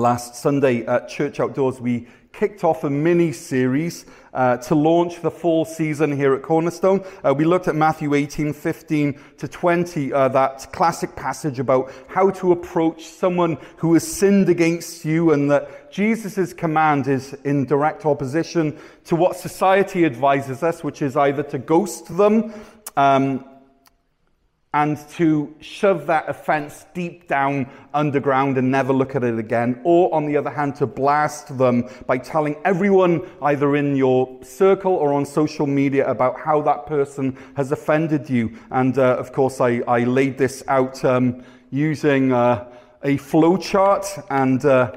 last Sunday at Church Outdoors, we kicked off a mini series uh, to launch the fall season here at Cornerstone. Uh, we looked at Matthew 18, 15 to 20, uh, that classic passage about how to approach someone who has sinned against you, and that Jesus' command is in direct opposition to what society advises us, which is either to ghost them. Um, and to shove that offense deep down underground and never look at it again. Or, on the other hand, to blast them by telling everyone, either in your circle or on social media, about how that person has offended you. And uh, of course, I, I, laid this out um, using uh, a flow chart and uh,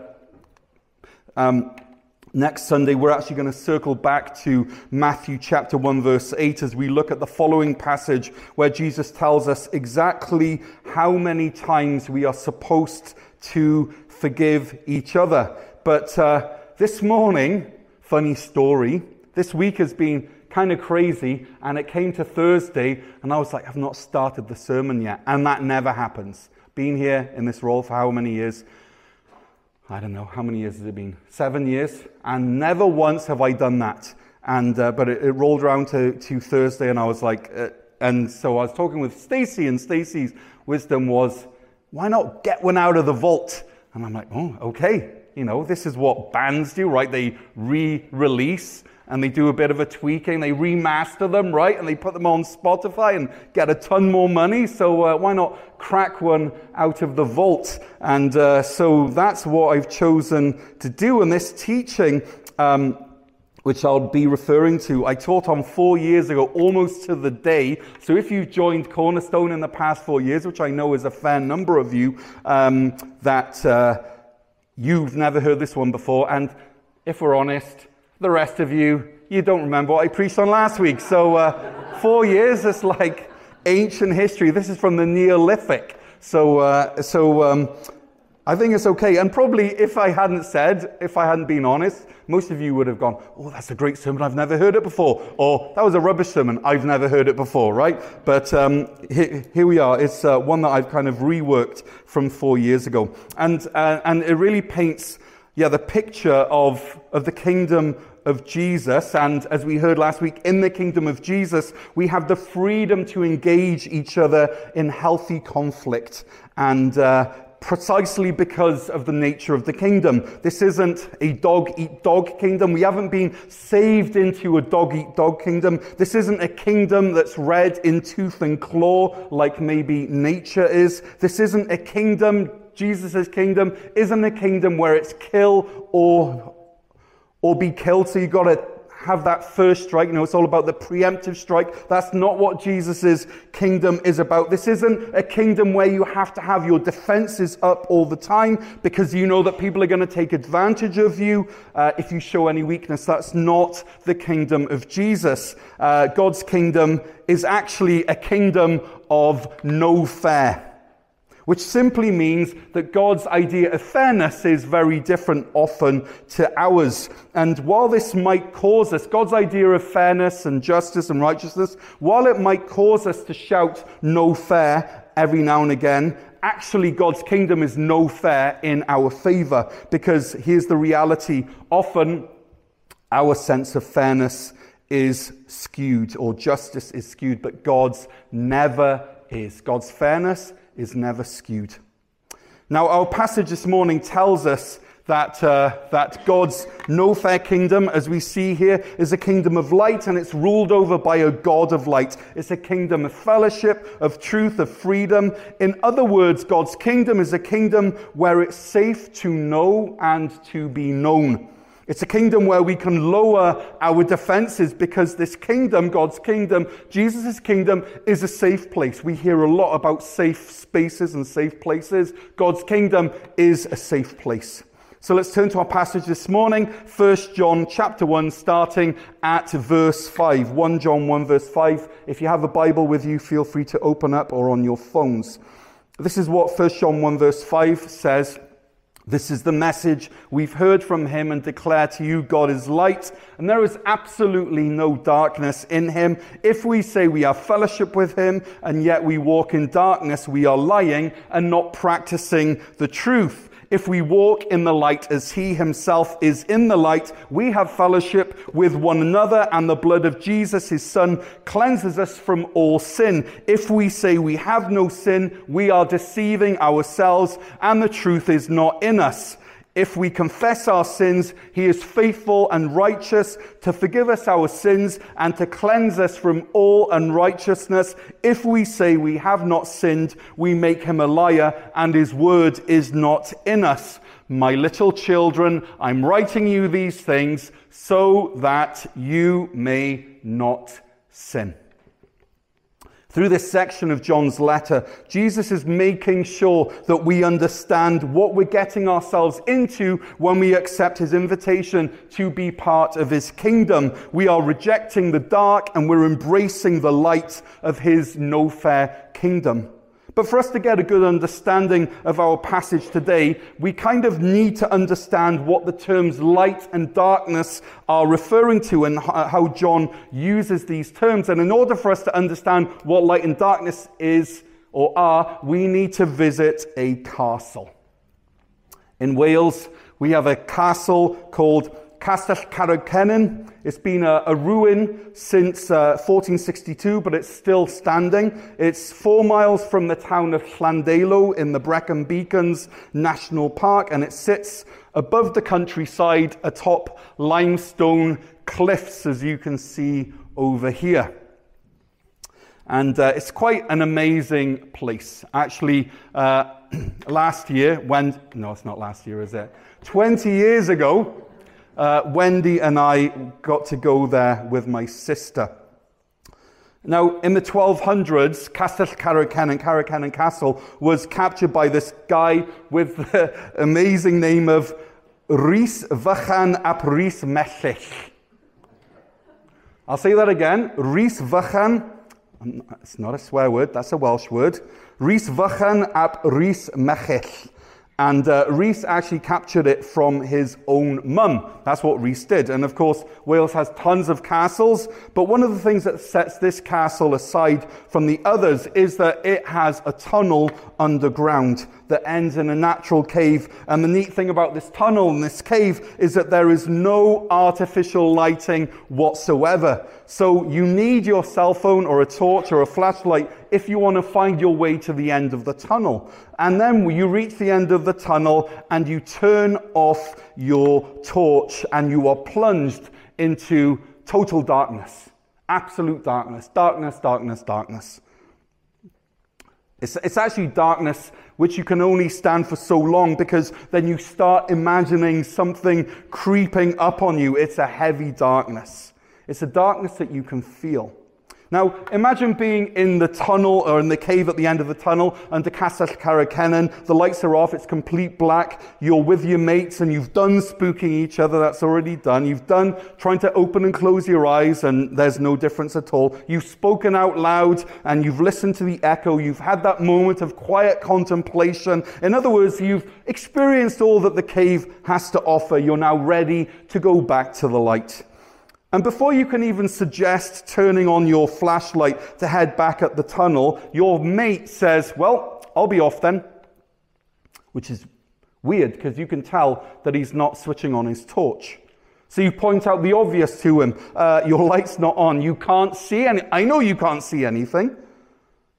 um, Next Sunday, we're actually going to circle back to Matthew chapter 1, verse 8, as we look at the following passage where Jesus tells us exactly how many times we are supposed to forgive each other. But uh, this morning, funny story, this week has been kind of crazy, and it came to Thursday, and I was like, I've not started the sermon yet. And that never happens. Been here in this role for how many years? I don't know, how many years has it been? Seven years. And never once have I done that. And, uh, but it, it, rolled around to, to Thursday and I was like, uh, and so I was talking with Stacy and Stacy's wisdom was, why not get one out of the vault? And I'm like, oh, okay. You know, this is what bands do, right? They re-release and they do a bit of a tweaking. They remaster them, right? And they put them on Spotify and get a ton more money. So uh, why not crack one out of the vault? And uh, so that's what I've chosen to do. in this teaching, um, which I'll be referring to, I taught on four years ago, almost to the day. So if you've joined Cornerstone in the past four years, which I know is a fair number of you, um, that uh, you've never heard this one before. And if we're honest, the rest of you, you don't remember what I preached on last week. So, uh, four years is like ancient history. This is from the Neolithic. So, uh, so um, I think it's okay. And probably if I hadn't said, if I hadn't been honest, most of you would have gone, Oh, that's a great sermon. I've never heard it before. Or that was a rubbish sermon. I've never heard it before, right? But um, here, here, we are. It's uh, one that I've kind of reworked from four years ago. And, uh, and it really paints, yeah, the picture of, of the kingdom of Jesus. And as we heard last week, in the kingdom of Jesus, we have the freedom to engage each other in healthy conflict. And uh, precisely because of the nature of the kingdom. This isn't a dog eat dog kingdom. We haven't been saved into a dog eat dog kingdom. This isn't a kingdom that's red in tooth and claw like maybe nature is. This isn't a kingdom, Jesus' kingdom isn't a kingdom where it's kill or or be killed. So you've got to have that first strike. You know, it's all about the preemptive strike. That's not what Jesus' kingdom is about. This isn't a kingdom where you have to have your defenses up all the time because you know that people are going to take advantage of you uh, if you show any weakness. That's not the kingdom of Jesus. Uh, God's kingdom is actually a kingdom of no fair which simply means that God's idea of fairness is very different often to ours. And while this might cause us, God's idea of fairness and justice and righteousness, while it might cause us to shout no fair every now and again, actually God's kingdom is no fair in our favor. Because here's the reality often our sense of fairness is skewed or justice is skewed, but God's never is. God's fairness is never skewed. Now, our passage this morning tells us that, uh, that God's no fair kingdom, as we see here, is a kingdom of light and it's ruled over by a God of light. It's a kingdom of fellowship, of truth, of freedom. In other words, God's kingdom is a kingdom where it's safe to know and to be known. It's a kingdom where we can lower our defenses because this kingdom, God's kingdom, Jesus' kingdom, is a safe place. We hear a lot about safe spaces and safe places. God's kingdom is a safe place. So let's turn to our passage this morning, 1 John chapter 1, starting at verse 5. 1 John 1, verse 5. If you have a Bible with you, feel free to open up or on your phones. This is what 1 John 1, verse 5 says. This is the message we've heard from him and declare to you God is light, and there is absolutely no darkness in him. If we say we have fellowship with him, and yet we walk in darkness, we are lying and not practicing the truth. If we walk in the light as he himself is in the light, we have fellowship with one another, and the blood of Jesus, his son, cleanses us from all sin. If we say we have no sin, we are deceiving ourselves, and the truth is not in us. If we confess our sins, he is faithful and righteous to forgive us our sins and to cleanse us from all unrighteousness. If we say we have not sinned, we make him a liar and his word is not in us. My little children, I'm writing you these things so that you may not sin. Through this section of John's letter, Jesus is making sure that we understand what we're getting ourselves into when we accept his invitation to be part of his kingdom. We are rejecting the dark and we're embracing the light of his no fair kingdom. But for us to get a good understanding of our passage today, we kind of need to understand what the terms light and darkness are referring to and uh, how John uses these terms. And in order for us to understand what light and darkness is or are, we need to visit a castle. In Wales, we have a castle called Castell Carreg Cennen. It's been a, a ruin since uh, 1462, but it's still standing. It's four miles from the town of Llandeilo in the Brecon Beacons National Park, and it sits above the countryside atop limestone cliffs, as you can see over here. And uh, it's quite an amazing place. Actually, uh, last year, when, no, it's not last year, is it? 20 years ago, uh, Wendy and I got to go there with my sister. Now, in the 1200s, Castell Carreg Cennen, Caercannugh Castle, was captured by this guy with the amazing name of Rhys Vychan ap Rhys Mechyll. I'll say that again. Rhys Vychan, it's not a swear word, that's a Welsh word. Rhys Vychan ap Rhys Mechyll. And uh, actually captured it from his own mum. That's what Rhys did. And of course, Wales has tons of castles, but one of the things that sets this castle aside from the others is that it has a tunnel underground that ends in a natural cave. And the neat thing about this tunnel and this cave is that there is no artificial lighting whatsoever. So you need your cell phone or a torch or a flashlight if you want to find your way to the end of the tunnel. And then you reach the end of the tunnel and you turn off your torch and you are plunged into total darkness. Absolute darkness. Darkness, darkness, darkness. It's, it's actually darkness which you can only stand for so long because then you start imagining something creeping up on you. It's a heavy darkness. It's a darkness that you can feel. Now, imagine being in the tunnel or in the cave at the end of the tunnel under Castell Carreg Cennen. The lights are off, it's complete black. You're with your mates and you've done spooking each other, that's already done. You've done trying to open and close your eyes, and there's no difference at all. You've spoken out loud and you've listened to the echo. You've had that moment of quiet contemplation. In other words, you've experienced all that the cave has to offer. You're now ready to go back to the light. And before you can even suggest turning on your flashlight to head back at the tunnel, your mate says, Well, I'll be off then. Which is weird because you can tell that he's not switching on his torch. So you point out the obvious to him. Uh, your light's not on. You can't see any. I know you can't see anything.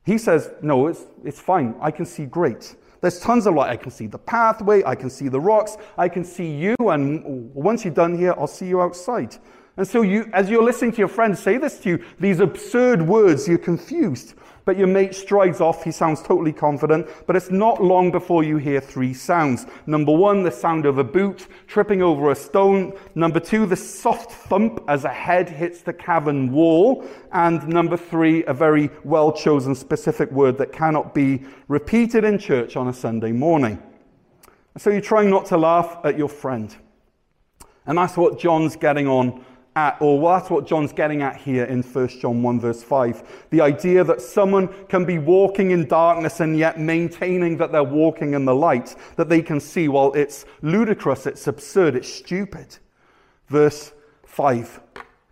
He says, No, it's, it's fine. I can see great. There's tons of light. I can see the pathway. I can see the rocks. I can see you. And once you're done here, I'll see you outside. And so you, as you're listening to your friend say this to you, these absurd words, you're confused. But your mate strides off. He sounds totally confident. But it's not long before you hear three sounds. Number one, the sound of a boot tripping over a stone. Number two, the soft thump as a head hits the cavern wall. And number three, a very well chosen specific word that cannot be repeated in church on a Sunday morning. So you're trying not to laugh at your friend. And that's what John's getting on at, or well, that's what John's getting at here in 1 John 1, verse 5. The idea that someone can be walking in darkness and yet maintaining that they're walking in the light, that they can see. Well, it's ludicrous, it's absurd, it's stupid. Verse 5.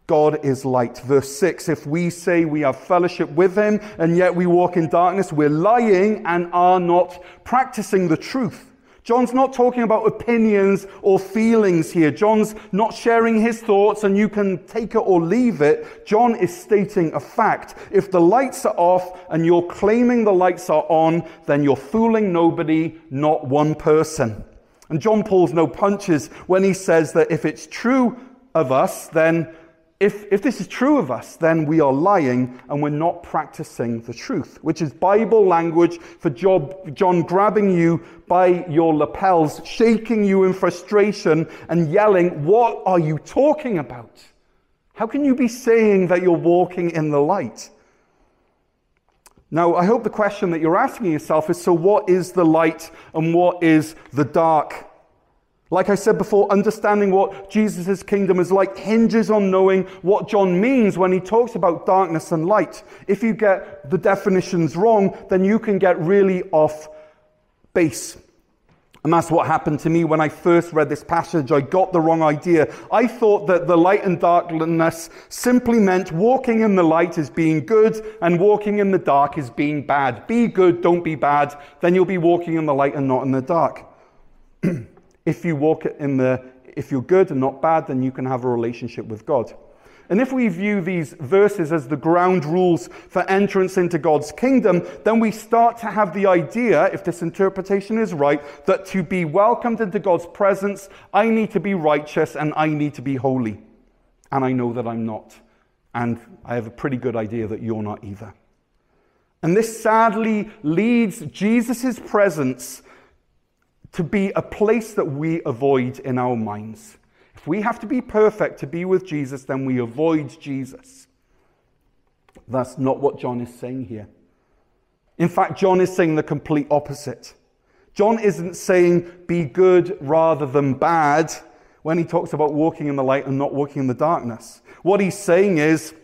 God is light. Verse 6 If we say we have fellowship with him and yet we walk in darkness, we're lying and are not practicing the truth. John's not talking about opinions or feelings here. John's not sharing his thoughts and you can take it or leave it. John is stating a fact. If the lights are off and you're claiming the lights are on, then you're fooling nobody, not one person. And John pulls no punches when he says that if it's true of us, then if, if this is true of us, then we are lying and we're not practicing the truth, which is Bible language for Job, John grabbing you by your lapels, shaking you in frustration, and yelling, What are you talking about? How can you be saying that you're walking in the light? Now, I hope the question that you're asking yourself is so, what is the light and what is the dark? Like I said before, understanding what Jesus' kingdom is like hinges on knowing what John means when he talks about darkness and light. If you get the definitions wrong, then you can get really off base. And that's what happened to me when I first read this passage. I got the wrong idea. I thought that the light and darkness simply meant walking in the light is being good and walking in the dark is being bad. Be good, don't be bad. Then you'll be walking in the light and not in the dark. If you walk in the, if you're good and not bad, then you can have a relationship with God. And if we view these verses as the ground rules for entrance into God's kingdom, then we start to have the idea, if this interpretation is right, that to be welcomed into God's presence, I need to be righteous and I need to be holy. And I know that I'm not. And I have a pretty good idea that you're not either. And this sadly leads Jesus' presence to be a place that we avoid in our minds. If we have to be perfect to be with Jesus, then we avoid Jesus. That's not what John is saying here. In fact, John is saying the complete opposite. John isn't saying be good rather than bad when he talks about walking in the light and not walking in the darkness. What he's saying is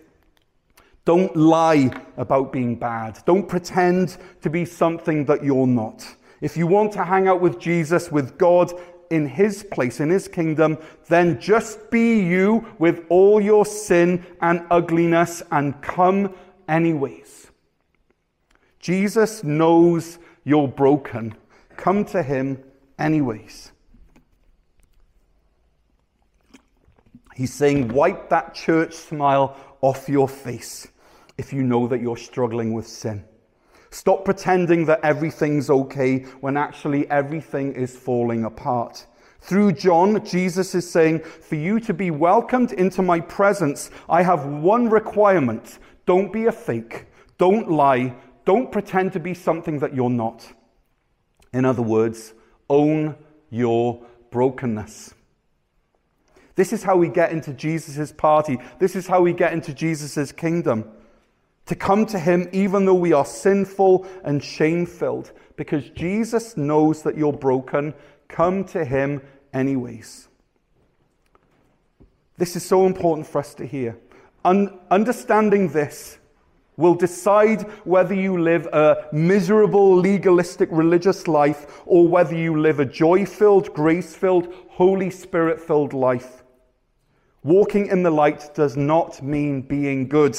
don't lie about being bad. Don't pretend to be something that you're not. If you want to hang out with Jesus, with God in his place, in his kingdom, then just be you with all your sin and ugliness and come anyways. Jesus knows you're broken. Come to him anyways. He's saying, wipe that church smile off your face if you know that you're struggling with sin. Stop pretending that everything's okay when actually everything is falling apart. Through John, Jesus is saying, For you to be welcomed into my presence, I have one requirement. Don't be a fake. Don't lie. Don't pretend to be something that you're not. In other words, own your brokenness. This is how we get into Jesus' party. This is how we get into Jesus' kingdom to come to Him even though we are sinful and shame filled. Because Jesus knows that you're broken. Come to Him anyways. This is so important for us to hear. Un- understanding this will decide whether you live a miserable, legalistic, religious life or whether you live a joy filled, grace filled, Holy Spirit filled life. Walking in the light does not mean being good.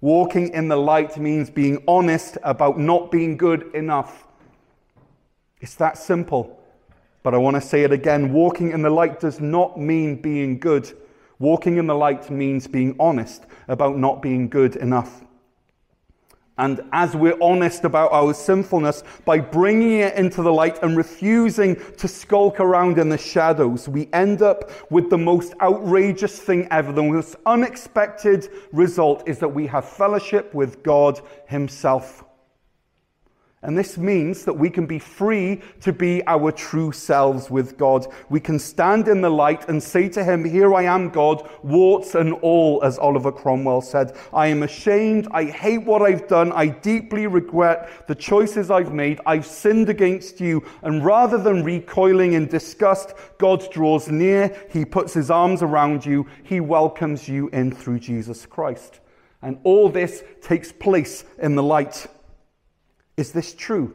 Walking in the light means being honest about not being good enough. It's that simple. But I want to say it again. Walking in the light does not mean being good. Walking in the light means being honest about not being good enough. And as we're honest about our sinfulness, by bringing it into the light and refusing to skulk around in the shadows, we end up with the most outrageous thing ever. The most unexpected result is that we have fellowship with God Himself. And this means that we can be free to be our true selves with God. We can stand in the light and say to Him, Here I am, God, warts and all, as Oliver Cromwell said. I am ashamed. I hate what I've done. I deeply regret the choices I've made. I've sinned against you. And rather than recoiling in disgust, God draws near. He puts His arms around you. He welcomes you in through Jesus Christ. And all this takes place in the light. Is this true?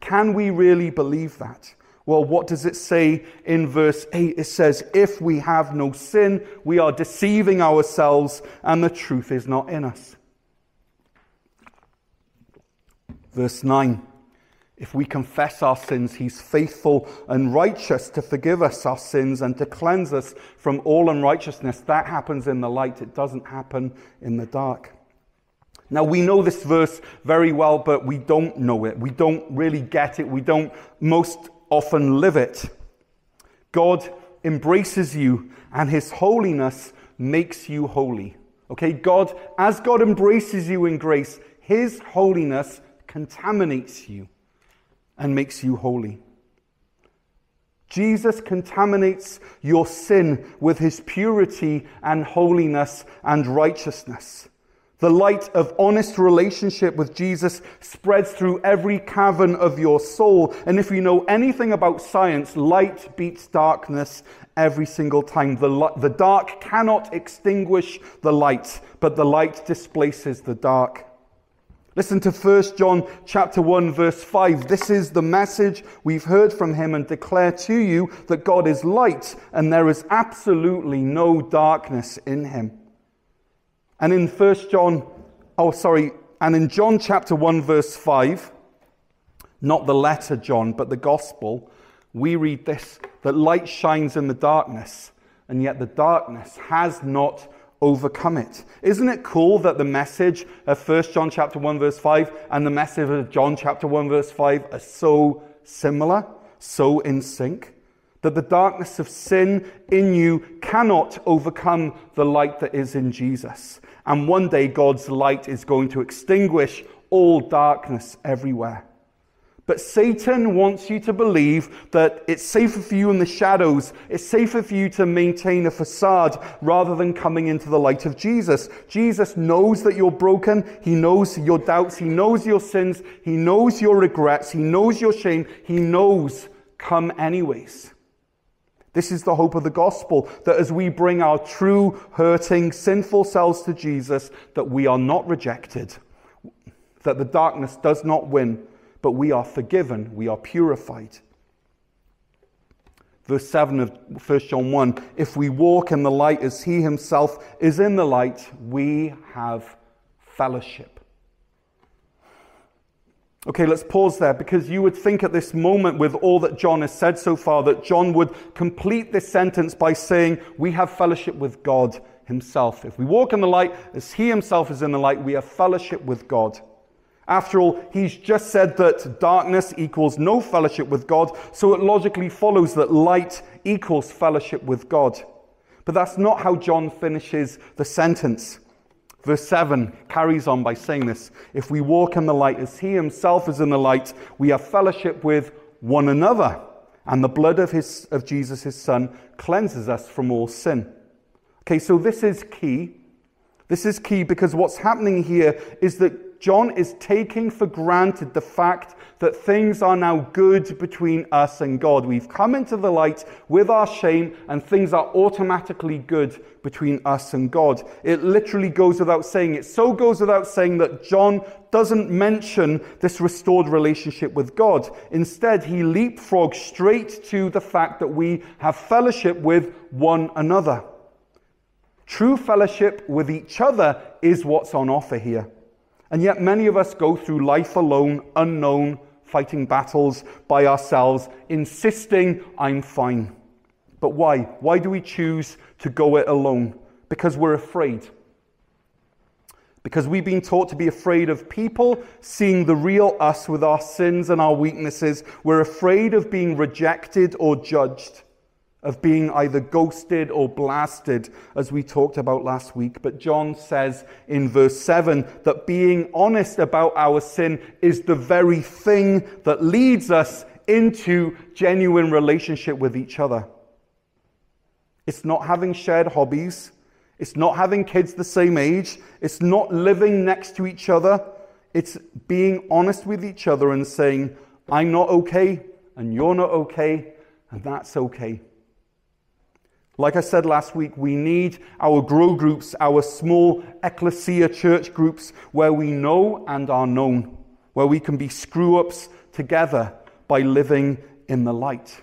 Can we really believe that? Well, what does it say in verse 8? It says, If we have no sin, we are deceiving ourselves, and the truth is not in us. Verse 9 If we confess our sins, he's faithful and righteous to forgive us our sins and to cleanse us from all unrighteousness. That happens in the light, it doesn't happen in the dark. Now, we know this verse very well, but we don't know it. We don't really get it. We don't most often live it. God embraces you, and his holiness makes you holy. Okay, God, as God embraces you in grace, his holiness contaminates you and makes you holy. Jesus contaminates your sin with his purity and holiness and righteousness. The light of honest relationship with Jesus spreads through every cavern of your soul. And if you know anything about science, light beats darkness every single time. The, the dark cannot extinguish the light, but the light displaces the dark. Listen to 1 John chapter 1 verse 5. This is the message we've heard from him and declare to you that God is light and there is absolutely no darkness in him. And in 1 John, oh sorry, and in John chapter 1 verse 5, not the letter John, but the gospel, we read this that light shines in the darkness, and yet the darkness has not overcome it. Isn't it cool that the message of 1 John chapter 1 verse 5 and the message of John chapter 1 verse 5 are so similar, so in sync? That the darkness of sin in you cannot overcome the light that is in Jesus. And one day God's light is going to extinguish all darkness everywhere. But Satan wants you to believe that it's safer for you in the shadows. It's safer for you to maintain a facade rather than coming into the light of Jesus. Jesus knows that you're broken. He knows your doubts. He knows your sins. He knows your regrets. He knows your shame. He knows come anyways. This is the hope of the gospel that as we bring our true, hurting, sinful selves to Jesus, that we are not rejected, that the darkness does not win, but we are forgiven, we are purified. Verse 7 of 1 John 1 If we walk in the light as he himself is in the light, we have fellowship. Okay, let's pause there because you would think at this moment, with all that John has said so far, that John would complete this sentence by saying, We have fellowship with God Himself. If we walk in the light as He Himself is in the light, we have fellowship with God. After all, he's just said that darkness equals no fellowship with God, so it logically follows that light equals fellowship with God. But that's not how John finishes the sentence. Verse 7 carries on by saying this If we walk in the light as he himself is in the light, we have fellowship with one another, and the blood of, his, of Jesus, his son, cleanses us from all sin. Okay, so this is key. This is key because what's happening here is that John is taking for granted the fact that things are now good between us and God. We've come into the light with our shame, and things are automatically good between us and God. It literally goes without saying. It so goes without saying that John doesn't mention this restored relationship with God. Instead, he leapfrogs straight to the fact that we have fellowship with one another. True fellowship with each other is what's on offer here. And yet, many of us go through life alone, unknown, fighting battles by ourselves, insisting, I'm fine. But why? Why do we choose to go it alone? Because we're afraid. Because we've been taught to be afraid of people seeing the real us with our sins and our weaknesses. We're afraid of being rejected or judged of being either ghosted or blasted, as we talked about last week. But John says in verse 7 that being honest about our sin is the very thing that leads us into genuine relationship with each other. It's not having shared hobbies. It's not having kids the same age. It's not living next to each other. It's being honest with each other and saying, I'm not okay, and you're not okay, and that's okay. Like I said last week, we need our grow groups, our small ecclesia church groups, where we know and are known, where we can be screw ups together by living in the light.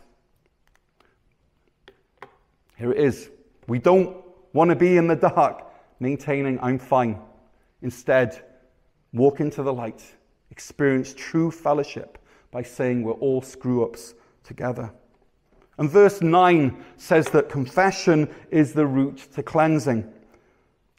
Here it is. We don't want to be in the dark, maintaining I'm fine. Instead, walk into the light, experience true fellowship by saying we're all screw ups together. And verse 9 says that confession is the route to cleansing.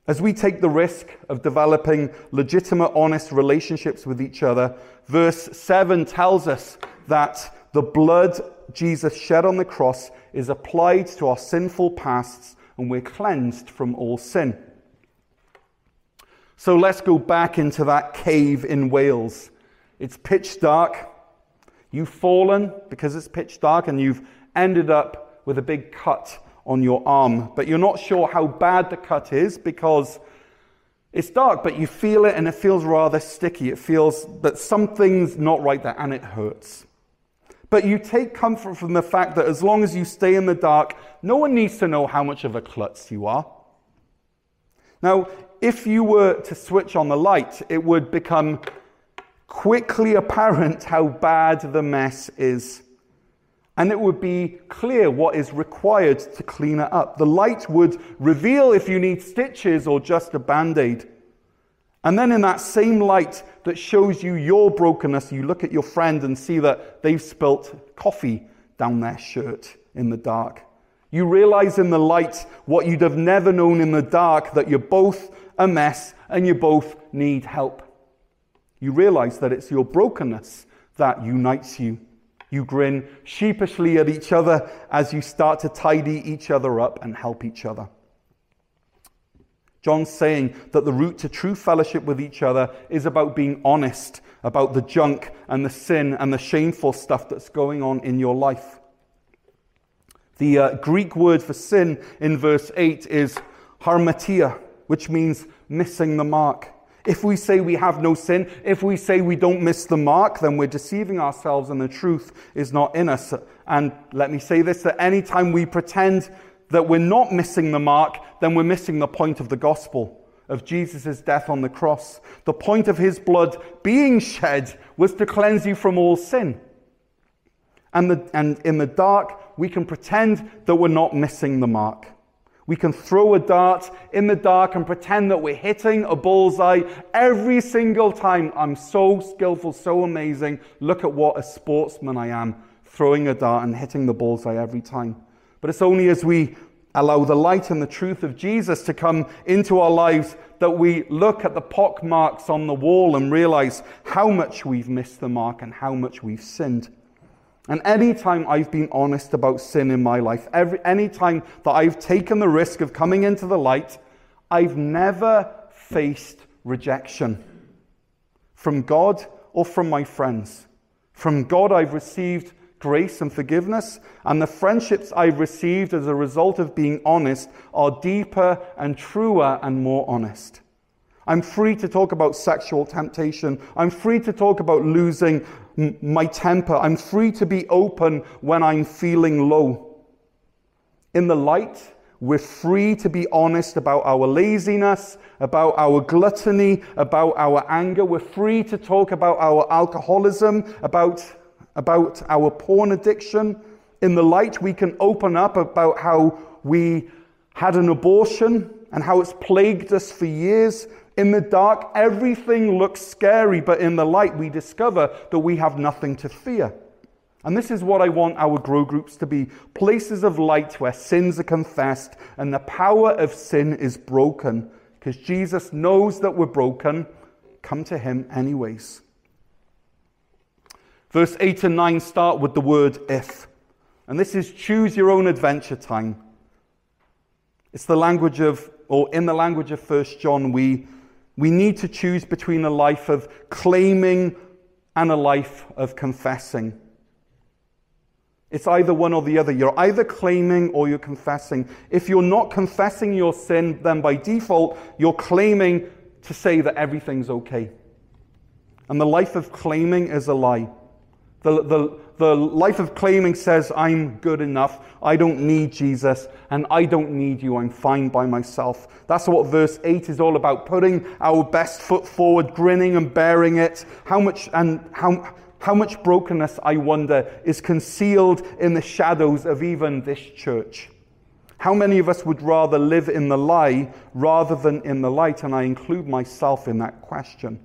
As we take the risk of developing legitimate, honest relationships with each other, verse 7 tells us that the blood Jesus shed on the cross is applied to our sinful pasts and we're cleansed from all sin. So let's go back into that cave in Wales. It's pitch dark. You've fallen because it's pitch dark and you've ended up with a big cut on your arm, but you're not sure how bad the cut is because it's dark, but you feel it and it feels rather sticky. It feels that something's not right there and it hurts. But you take comfort from the fact that as long as you stay in the dark, no one needs to know how much of a klutz you are. Now, if you were to switch on the light, it would become quickly apparent how bad the mess is and it would be clear what is required to clean it up. The light would reveal if you need stitches or just a band aid. And then, in that same light that shows you your brokenness, you look at your friend and see that they've spilt coffee down their shirt in the dark. You realize in the light what you'd have never known in the dark that you're both a mess and you both need help. You realize that it's your brokenness that unites you. You grin sheepishly at each other as you start to tidy each other up and help each other. John's saying that the route to true fellowship with each other is about being honest about the junk and the sin and the shameful stuff that's going on in your life. The uh, Greek word for sin in verse 8 is hamartia, which means missing the mark. If we say we have no sin, if we say we don't miss the mark, then we're deceiving ourselves and the truth is not in us. And let me say this that anytime we pretend that we're not missing the mark, then we're missing the point of the gospel of Jesus' death on the cross. The point of his blood being shed was to cleanse you from all sin. And, the, and in the dark, we can pretend that we're not missing the mark. We can throw a dart in the dark and pretend that we're hitting a bullseye every single time. I'm so skillful, so amazing. Look at what a sportsman I am, throwing a dart and hitting the bullseye every time. But it's only as we allow the light and the truth of Jesus to come into our lives that we look at the pock marks on the wall and realize how much we've missed the mark and how much we've sinned. And any time I've been honest about sin in my life, every, any time that I've taken the risk of coming into the light, I've never faced rejection from God or from my friends. From God, I've received grace and forgiveness, and the friendships I've received as a result of being honest are deeper and truer and more honest. I'm free to talk about sexual temptation. I'm free to talk about losing my temper. I'm free to be open when I'm feeling low. In the light, we're free to be honest about our laziness, about our gluttony, about our anger. We're free to talk about our alcoholism, about, about our porn addiction. In the light, we can open up about how we had an abortion and how it's plagued us for years. In the dark, everything looks scary, but in the light, we discover that we have nothing to fear. And this is what I want our grow groups to be places of light where sins are confessed and the power of sin is broken. Because Jesus knows that we're broken. Come to him anyways. Verse 8 and 9 start with the word if. And this is choose your own adventure time. It's the language of, or in the language of First John, we we need to choose between a life of claiming and a life of confessing. It's either one or the other. You're either claiming or you're confessing. If you're not confessing your sin, then by default, you're claiming to say that everything's okay. And the life of claiming is a lie. The, the, the life of claiming says, I'm good enough, I don't need Jesus, and I don't need you, I'm fine by myself. That's what verse 8 is all about putting our best foot forward, grinning and bearing it. How much, and how, how much brokenness, I wonder, is concealed in the shadows of even this church. How many of us would rather live in the lie rather than in the light? And I include myself in that question.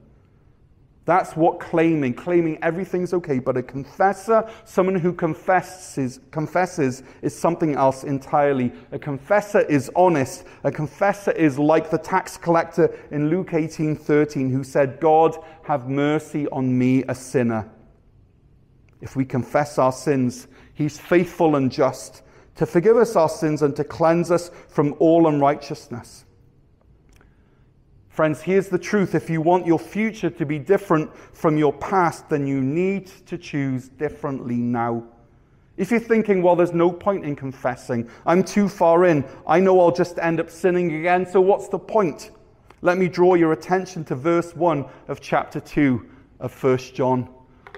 That's what claiming, claiming everything's okay. But a confessor, someone who confesses, confesses is something else entirely. A confessor is honest. A confessor is like the tax collector in Luke 18 13, who said, God, have mercy on me, a sinner. If we confess our sins, he's faithful and just to forgive us our sins and to cleanse us from all unrighteousness. Friends, here's the truth. If you want your future to be different from your past, then you need to choose differently now. If you're thinking, well, there's no point in confessing, I'm too far in, I know I'll just end up sinning again, so what's the point? Let me draw your attention to verse 1 of chapter 2 of 1 John.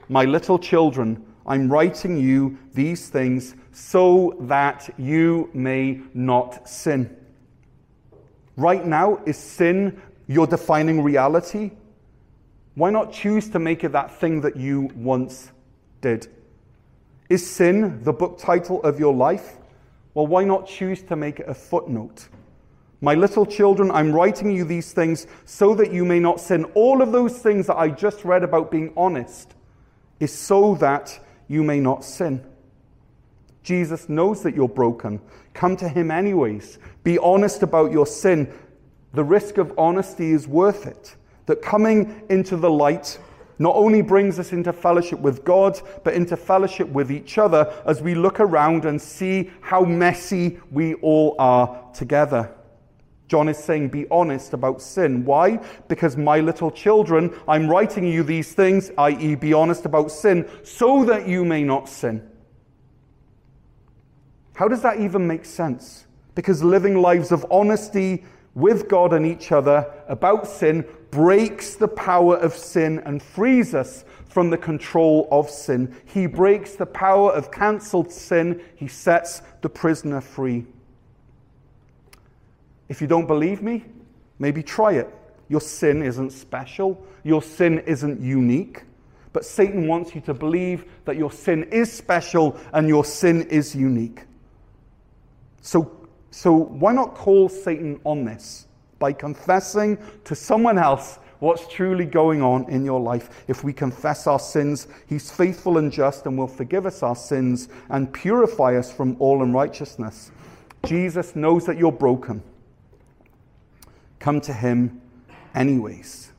My little children, I'm writing you these things so that you may not sin. Right now, is sin your defining reality? Why not choose to make it that thing that you once did? Is sin the book title of your life? Well, why not choose to make it a footnote? My little children, I'm writing you these things so that you may not sin. All of those things that I just read about being honest is so that you may not sin. Jesus knows that you're broken. Come to him anyways. Be honest about your sin the risk of honesty is worth it. That coming into the light not only brings us into fellowship with God, but into fellowship with each other as we look around and see how messy we all are together. John is saying, Be honest about sin. Why? Because, my little children, I'm writing you these things, i.e., be honest about sin, so that you may not sin. How does that even make sense? Because living lives of honesty with God and each other about sin breaks the power of sin and frees us from the control of sin. He breaks the power of cancelled sin. He sets the prisoner free. If you don't believe me, maybe try it. Your sin isn't special, your sin isn't unique. But Satan wants you to believe that your sin is special and your sin is unique. So so why not call Satan on this by confessing to someone else what's truly going on in your life? If we confess our sins, he's faithful and just and will forgive us our sins and purify us from all unrighteousness. Jesus knows that you're broken. Come to him anyways.